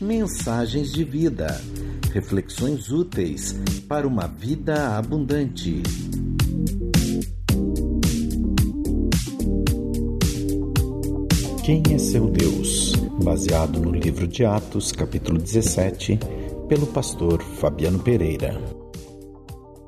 Mensagens de vida. Reflexões úteis para uma vida abundante. Quem é seu Deus? Baseado no livro de Atos, capítulo 17, pelo pastor Fabiano Pereira.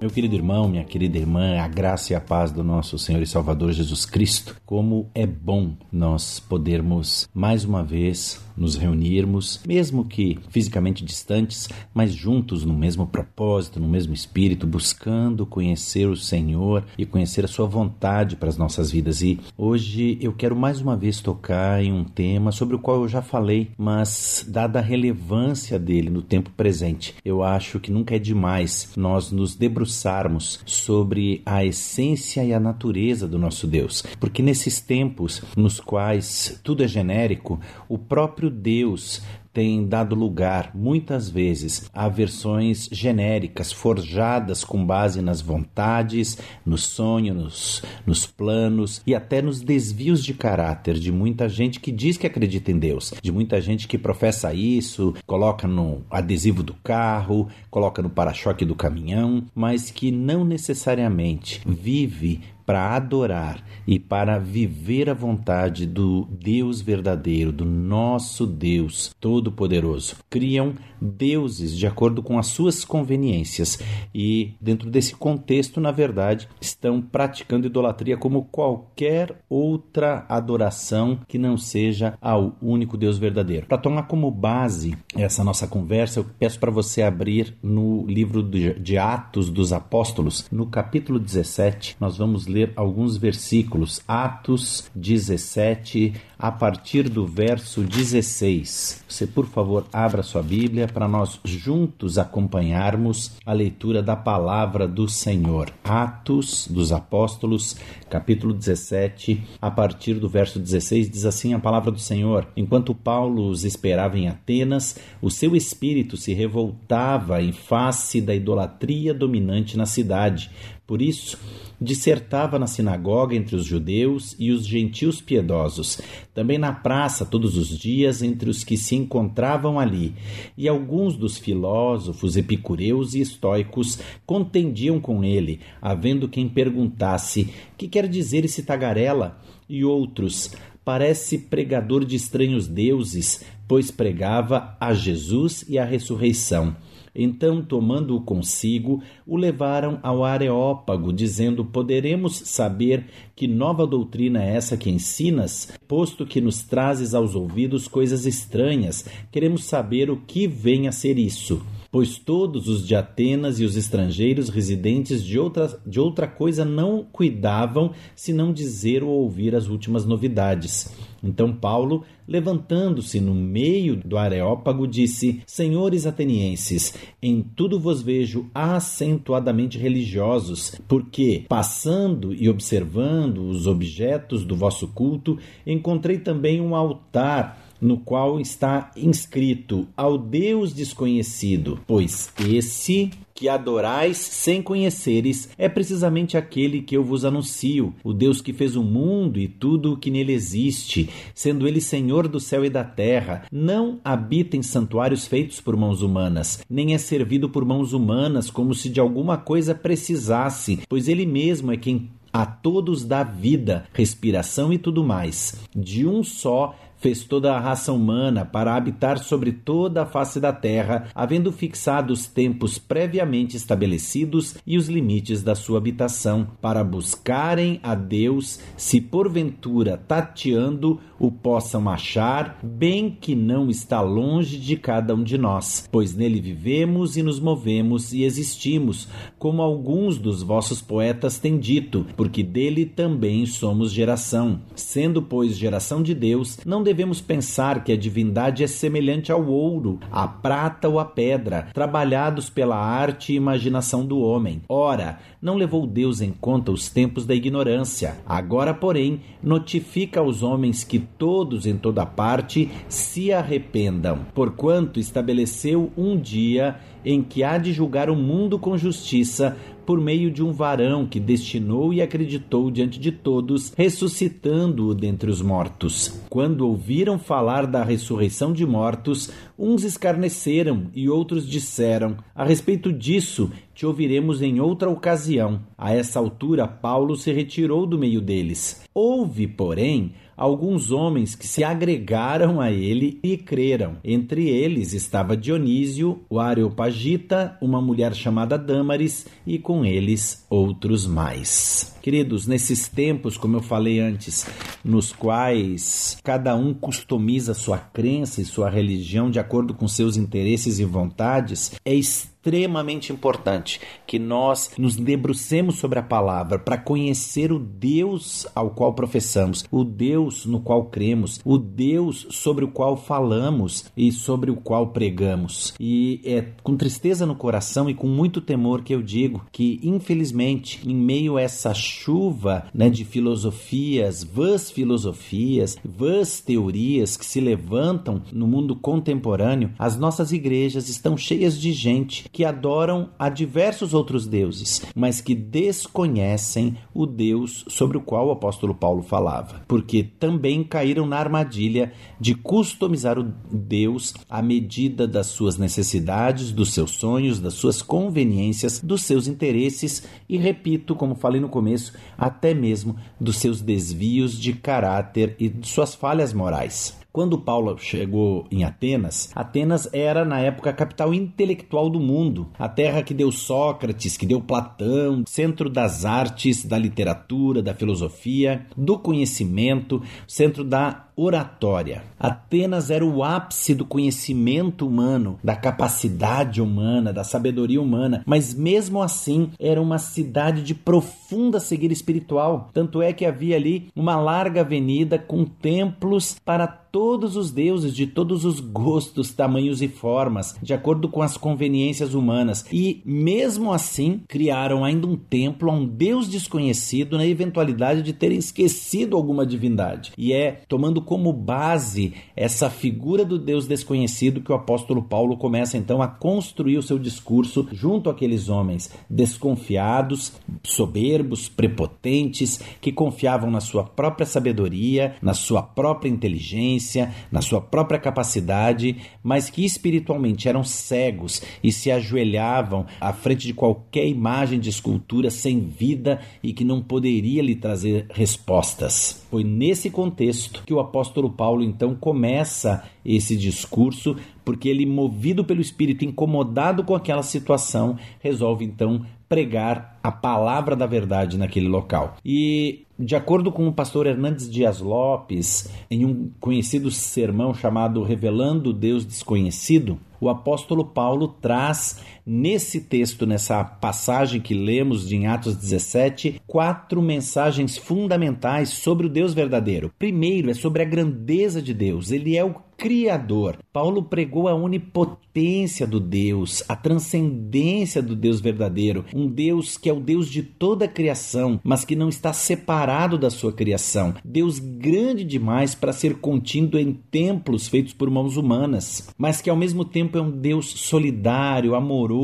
Meu querido irmão, minha querida irmã, a graça e a paz do nosso Senhor e Salvador Jesus Cristo. Como é bom nós podermos mais uma vez nos reunirmos, mesmo que fisicamente distantes, mas juntos no mesmo propósito, no mesmo espírito, buscando conhecer o Senhor e conhecer a sua vontade para as nossas vidas. E hoje eu quero mais uma vez tocar em um tema sobre o qual eu já falei, mas dada a relevância dele no tempo presente, eu acho que nunca é demais nós nos debruçarmos debruçarmos sobre a essência e a natureza do nosso Deus, porque nesses tempos nos quais tudo é genérico, o próprio Deus tem dado lugar, muitas vezes, a versões genéricas, forjadas com base nas vontades, nos sonhos, nos, nos planos e até nos desvios de caráter de muita gente que diz que acredita em Deus, de muita gente que professa isso, coloca no adesivo do carro, coloca no para-choque do caminhão, mas que não necessariamente vive para adorar e para viver a vontade do Deus verdadeiro, do nosso Deus Todo-Poderoso. Criam deuses de acordo com as suas conveniências e, dentro desse contexto, na verdade, estão praticando idolatria como qualquer outra adoração que não seja ao único Deus verdadeiro. Para tomar como base essa nossa conversa, eu peço para você abrir no livro de Atos dos Apóstolos, no capítulo 17, nós vamos ler alguns versículos, Atos 17, a partir do verso 16. Você, por favor, abra sua Bíblia para nós juntos acompanharmos a leitura da palavra do Senhor. Atos dos Apóstolos, capítulo 17, a partir do verso 16, diz assim a palavra do Senhor: Enquanto Paulo os esperava em Atenas, o seu espírito se revoltava em face da idolatria dominante na cidade. Por isso, dissertava na sinagoga entre os judeus e os gentios piedosos, também na praça todos os dias entre os que se encontravam ali, e alguns dos filósofos epicureus e estoicos contendiam com ele, havendo quem perguntasse: "Que quer dizer esse tagarela?" e outros: "Parece pregador de estranhos deuses, pois pregava a Jesus e a ressurreição." Então, tomando-o consigo, o levaram ao Areópago, dizendo: Poderemos saber que nova doutrina é essa que ensinas, posto que nos trazes aos ouvidos coisas estranhas, queremos saber o que vem a ser isso pois todos os de Atenas e os estrangeiros residentes de outra, de outra coisa não cuidavam senão dizer ou ouvir as últimas novidades. Então Paulo, levantando-se no meio do Areópago, disse: Senhores atenienses, em tudo vos vejo acentuadamente religiosos, porque, passando e observando os objetos do vosso culto, encontrei também um altar no qual está inscrito ao Deus desconhecido, pois esse que adorais sem conheceres é precisamente aquele que eu vos anuncio, o Deus que fez o mundo e tudo o que nele existe, sendo ele Senhor do céu e da terra, não habita em santuários feitos por mãos humanas, nem é servido por mãos humanas como se de alguma coisa precisasse, pois ele mesmo é quem a todos dá vida, respiração e tudo mais. De um só fez toda a raça humana para habitar sobre toda a face da terra, havendo fixado os tempos previamente estabelecidos e os limites da sua habitação, para buscarem a Deus, se porventura tateando o possam achar, bem que não está longe de cada um de nós, pois nele vivemos e nos movemos e existimos, como alguns dos vossos poetas têm dito, porque dele também somos geração. Sendo, pois, geração de Deus, não devemos pensar que a divindade é semelhante ao ouro, à prata ou à pedra, trabalhados pela arte e imaginação do homem. Ora, não levou Deus em conta os tempos da ignorância. Agora, porém, notifica aos homens que todos em toda parte se arrependam, porquanto estabeleceu um dia em que há de julgar o mundo com justiça por meio de um varão que destinou e acreditou diante de todos, ressuscitando-o dentre os mortos. Quando ouviram falar da ressurreição de mortos, uns escarneceram e outros disseram: A respeito disso, te ouviremos em outra ocasião. A essa altura, Paulo se retirou do meio deles. Houve, porém, alguns homens que se agregaram a ele e creram. Entre eles estava Dionísio, o Areopagita, uma mulher chamada Dâmaris e com eles outros mais. Queridos, nesses tempos, como eu falei antes, nos quais cada um customiza sua crença e sua religião de acordo com seus interesses e vontades, é importante que nós nos debrucemos sobre a palavra para conhecer o Deus ao qual professamos, o Deus no qual cremos, o Deus sobre o qual falamos e sobre o qual pregamos. E é com tristeza no coração e com muito temor que eu digo que, infelizmente, em meio a essa chuva né, de filosofias, vãs filosofias, vãs teorias que se levantam no mundo contemporâneo, as nossas igrejas estão cheias de gente que adoram a diversos outros deuses, mas que desconhecem o Deus sobre o qual o apóstolo Paulo falava, porque também caíram na armadilha de customizar o Deus à medida das suas necessidades, dos seus sonhos, das suas conveniências, dos seus interesses e, repito, como falei no começo, até mesmo dos seus desvios de caráter e de suas falhas morais. Quando Paulo chegou em Atenas, Atenas era na época a capital intelectual do mundo, a terra que deu Sócrates, que deu Platão, centro das artes, da literatura, da filosofia, do conhecimento, centro da oratória. Atenas era o ápice do conhecimento humano, da capacidade humana, da sabedoria humana, mas mesmo assim era uma cidade de profunda cegueira espiritual. Tanto é que havia ali uma larga avenida com templos para todos os deuses de todos os gostos, tamanhos e formas, de acordo com as conveniências humanas. E mesmo assim, criaram ainda um templo a um deus desconhecido na eventualidade de terem esquecido alguma divindade. E é tomando como base essa figura do Deus desconhecido que o apóstolo Paulo começa então a construir o seu discurso junto àqueles homens desconfiados, soberbos, prepotentes, que confiavam na sua própria sabedoria, na sua própria inteligência, na sua própria capacidade, mas que espiritualmente eram cegos e se ajoelhavam à frente de qualquer imagem de escultura sem vida e que não poderia lhe trazer respostas. Foi nesse contexto que o apóstolo apóstolo Paulo então começa esse discurso, porque ele, movido pelo Espírito, incomodado com aquela situação, resolve então pregar a palavra da verdade naquele local. E, de acordo com o pastor Hernandes Dias Lopes, em um conhecido sermão chamado Revelando Deus Desconhecido, o apóstolo Paulo traz nesse texto, nessa passagem que lemos de em Atos 17, quatro mensagens fundamentais sobre o Deus verdadeiro. Primeiro é sobre a grandeza de Deus. Ele é o Criador. Paulo pregou a onipotência do Deus, a transcendência do Deus verdadeiro, um Deus que é o Deus de toda a criação, mas que não está separado da sua criação. Deus grande demais para ser contido em templos feitos por mãos humanas, mas que ao mesmo tempo é um Deus solidário, amoroso,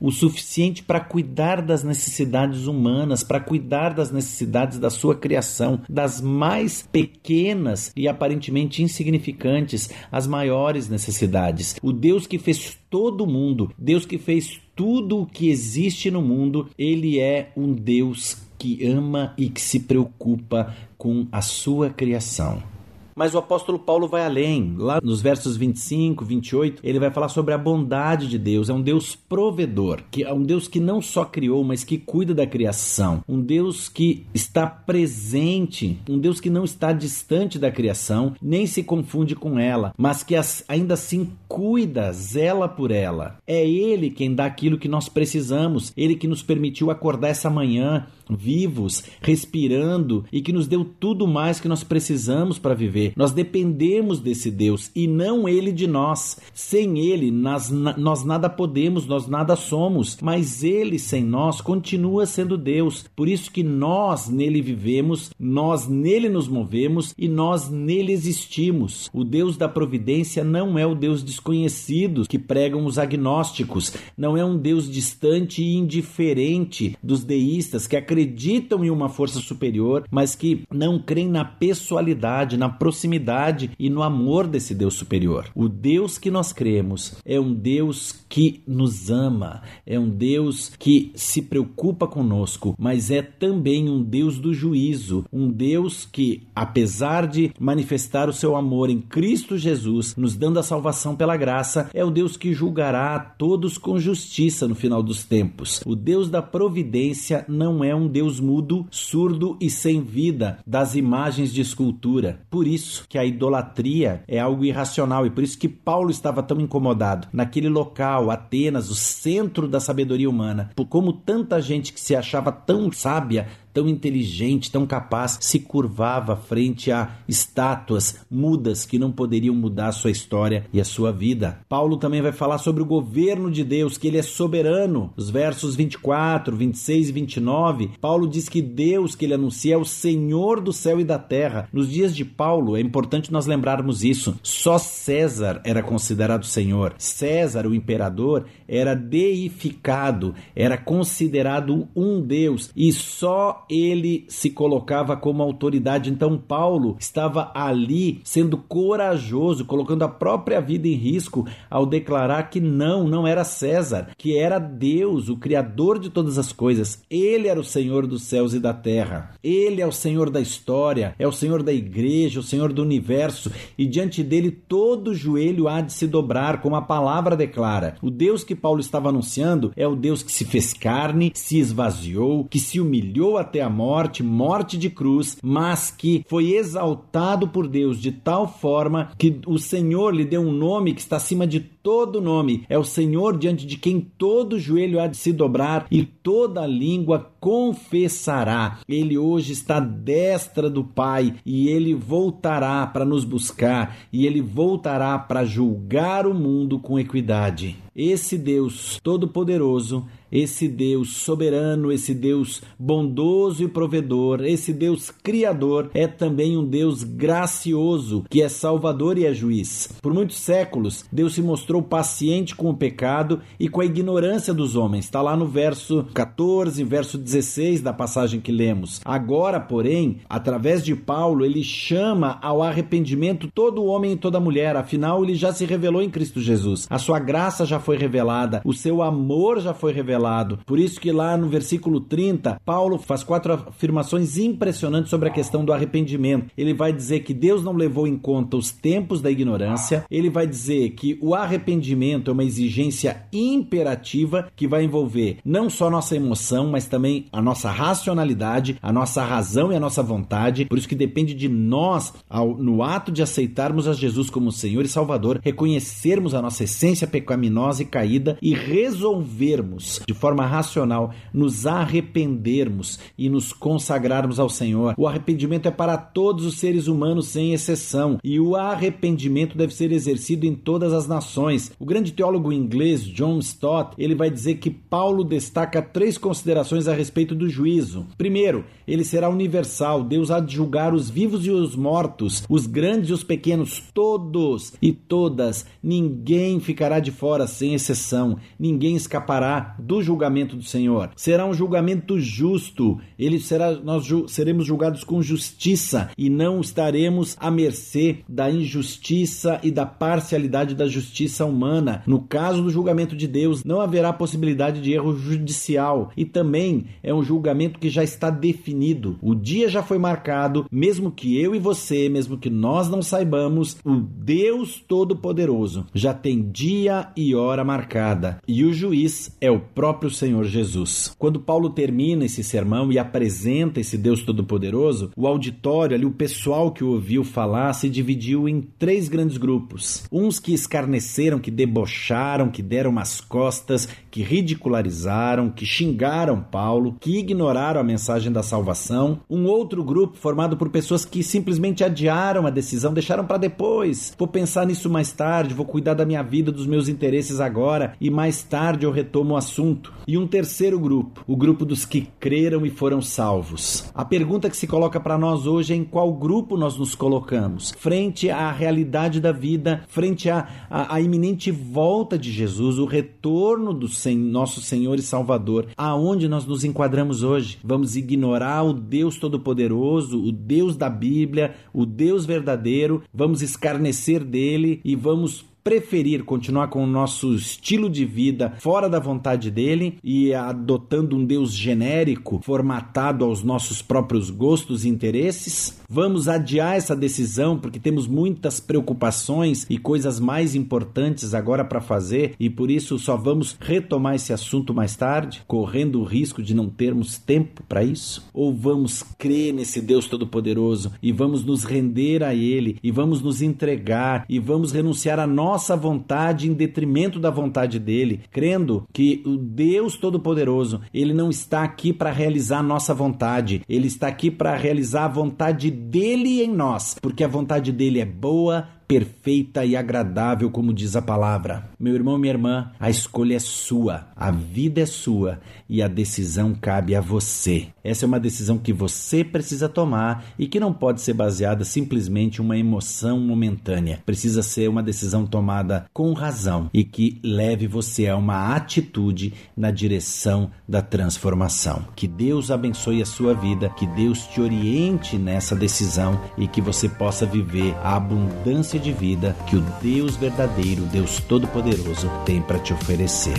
o suficiente para cuidar das necessidades humanas, para cuidar das necessidades da sua criação, das mais pequenas e aparentemente insignificantes as maiores necessidades. O Deus que fez todo o mundo, Deus que fez tudo o que existe no mundo, ele é um Deus que ama e que se preocupa com a sua criação. Mas o apóstolo Paulo vai além. Lá nos versos 25, 28, ele vai falar sobre a bondade de Deus. É um Deus provedor, que é um Deus que não só criou, mas que cuida da criação. Um Deus que está presente, um Deus que não está distante da criação, nem se confunde com ela, mas que ainda assim cuida, zela por ela. É ele quem dá aquilo que nós precisamos, ele que nos permitiu acordar essa manhã vivos, respirando e que nos deu tudo mais que nós precisamos para viver Nós dependemos desse Deus e não ele de nós. Sem ele, nós, nós nada podemos, nós nada somos, mas ele sem nós continua sendo Deus. Por isso que nós nele vivemos, nós nele nos movemos e nós nele existimos. O Deus da providência não é o Deus desconhecido que pregam os agnósticos, não é um Deus distante e indiferente dos deístas que acreditam em uma força superior, mas que não creem na pessoalidade, na proximidade e no amor desse Deus superior. O Deus que nós cremos é um Deus que nos ama, é um Deus que se preocupa conosco, mas é também um Deus do juízo, um Deus que, apesar de manifestar o seu amor em Cristo Jesus, nos dando a salvação pela graça, é o Deus que julgará todos com justiça no final dos tempos. O Deus da providência não é um Deus mudo, surdo e sem vida das imagens de escultura. Por isso que a idolatria é algo irracional e por isso que Paulo estava tão incomodado. Naquele local, Atenas, o centro da sabedoria humana, por como tanta gente que se achava tão sábia, tão inteligente, tão capaz, se curvava frente a estátuas mudas que não poderiam mudar a sua história e a sua vida. Paulo também vai falar sobre o governo de Deus, que ele é soberano. Os versos 24, 26 e 29, Paulo diz que Deus que ele anuncia é o Senhor do céu e da terra. Nos dias de Paulo, é importante nós lembrarmos isso. Só César era considerado Senhor. César, o imperador, era deificado, era considerado um Deus e só ele se colocava como autoridade. Então, Paulo estava ali sendo corajoso, colocando a própria vida em risco ao declarar que não, não era César, que era Deus, o Criador de todas as coisas. Ele era o Senhor dos céus e da terra. Ele é o Senhor da história, é o Senhor da igreja, o Senhor do universo, e diante dele todo joelho há de se dobrar, como a palavra declara. O Deus que Paulo estava anunciando é o Deus que se fez carne, se esvaziou, que se humilhou até a morte, morte de cruz, mas que foi exaltado por Deus de tal forma que o Senhor lhe deu um nome que está acima de todo nome. É o Senhor diante de quem todo joelho há de se dobrar e toda língua confessará. Ele hoje está à destra do Pai e ele voltará para nos buscar e ele voltará para julgar o mundo com equidade. Esse Deus Todo-Poderoso esse Deus soberano, esse Deus bondoso e provedor, esse Deus criador, é também um Deus gracioso, que é salvador e é juiz. Por muitos séculos, Deus se mostrou paciente com o pecado e com a ignorância dos homens. Está lá no verso 14, verso 16 da passagem que lemos. Agora, porém, através de Paulo, ele chama ao arrependimento todo homem e toda mulher, afinal, ele já se revelou em Cristo Jesus. A sua graça já foi revelada, o seu amor já foi revelado. Por isso que lá no versículo 30, Paulo faz quatro afirmações impressionantes sobre a questão do arrependimento. Ele vai dizer que Deus não levou em conta os tempos da ignorância, ele vai dizer que o arrependimento é uma exigência imperativa que vai envolver não só nossa emoção, mas também a nossa racionalidade, a nossa razão e a nossa vontade. Por isso que depende de nós, ao, no ato de aceitarmos a Jesus como Senhor e Salvador, reconhecermos a nossa essência pecaminosa e caída e resolvermos de forma racional, nos arrependermos e nos consagrarmos ao Senhor. O arrependimento é para todos os seres humanos, sem exceção, e o arrependimento deve ser exercido em todas as nações. O grande teólogo inglês John Stott, ele vai dizer que Paulo destaca três considerações a respeito do juízo. Primeiro, ele será universal, Deus há de julgar os vivos e os mortos, os grandes e os pequenos, todos e todas. Ninguém ficará de fora, sem exceção. Ninguém escapará do julgamento do Senhor. Será um julgamento justo. Ele será nós ju seremos julgados com justiça e não estaremos à mercê da injustiça e da parcialidade da justiça humana. No caso do julgamento de Deus, não haverá possibilidade de erro judicial e também é um julgamento que já está definido. O dia já foi marcado, mesmo que eu e você, mesmo que nós não saibamos, o Deus Todo-Poderoso já tem dia e hora marcada e o juiz é o próprio Senhor Jesus. Quando Paulo termina esse sermão e apresenta esse Deus Todo-Poderoso, o auditório ali, o pessoal que o ouviu falar, se dividiu em três grandes grupos. Uns que escarneceram escarneceram, que debocharam, que deram umas costas, que ridicularizaram, que xingaram Paulo, que ignoraram a mensagem da salvação. Um outro grupo formado por pessoas que simplesmente adiaram a decisão, deixaram para depois. Vou pensar nisso mais tarde, vou cuidar da minha vida, dos meus interesses agora e mais tarde eu retomo o assunto. E um terceiro grupo, o grupo dos que creram e foram salvos. A pergunta que se coloca para nós hoje é em qual grupo nós nos colocamos? Frente à realidade da vida, frente à, à, à iminente volta de Jesus, o retorno do sen, nosso Senhor e Salvador, aonde nós nos enquadramos hoje? Vamos ignorar o Deus Todo-Poderoso, o Deus da Bíblia, o Deus verdadeiro, vamos escarnecer dele e vamos preferir continuar com o nosso estilo de vida fora da vontade dele e adotando um Deus genérico, formatado aos nossos próprios gostos e interesses? Vamos adiar essa decisão porque temos muitas preocupações e coisas mais importantes agora para fazer e por isso só vamos retomar esse assunto mais tarde, correndo o risco de não termos tempo para isso? Ou vamos crer nesse Deus Todo-Poderoso e vamos nos render a Ele e vamos nos entregar e vamos renunciar a nós nossa vontade em detrimento da vontade dele, crendo que o Deus Todo-Poderoso, ele não está aqui para realizar nossa vontade, ele está aqui para realizar a vontade dele em nós, porque a vontade dele é boa, perfeita e agradável, como diz a palavra. Meu irmão, minha irmã, a escolha é sua, a vida é sua e a decisão cabe a você. Essa é uma decisão que você precisa tomar e que não pode ser baseada simplesmente em uma emoção momentânea. Precisa ser uma decisão tomada com razão e que leve você a uma atitude na direção da transformação. Que Deus abençoe a sua vida, que Deus te oriente nessa decisão e que você possa viver a abundância de vida que o Deus verdadeiro, Deus Todo-Poderoso, tem para te oferecer.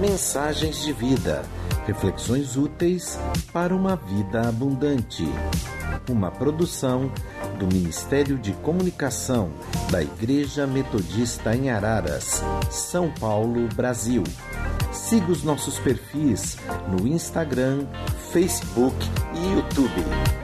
Mensagens de vida. Reflexões úteis para uma vida abundante. Uma produção do Ministério de Comunicação da Igreja Metodista em Araras, São Paulo, Brasil. Siga os nossos perfis no Instagram, Facebook e YouTube.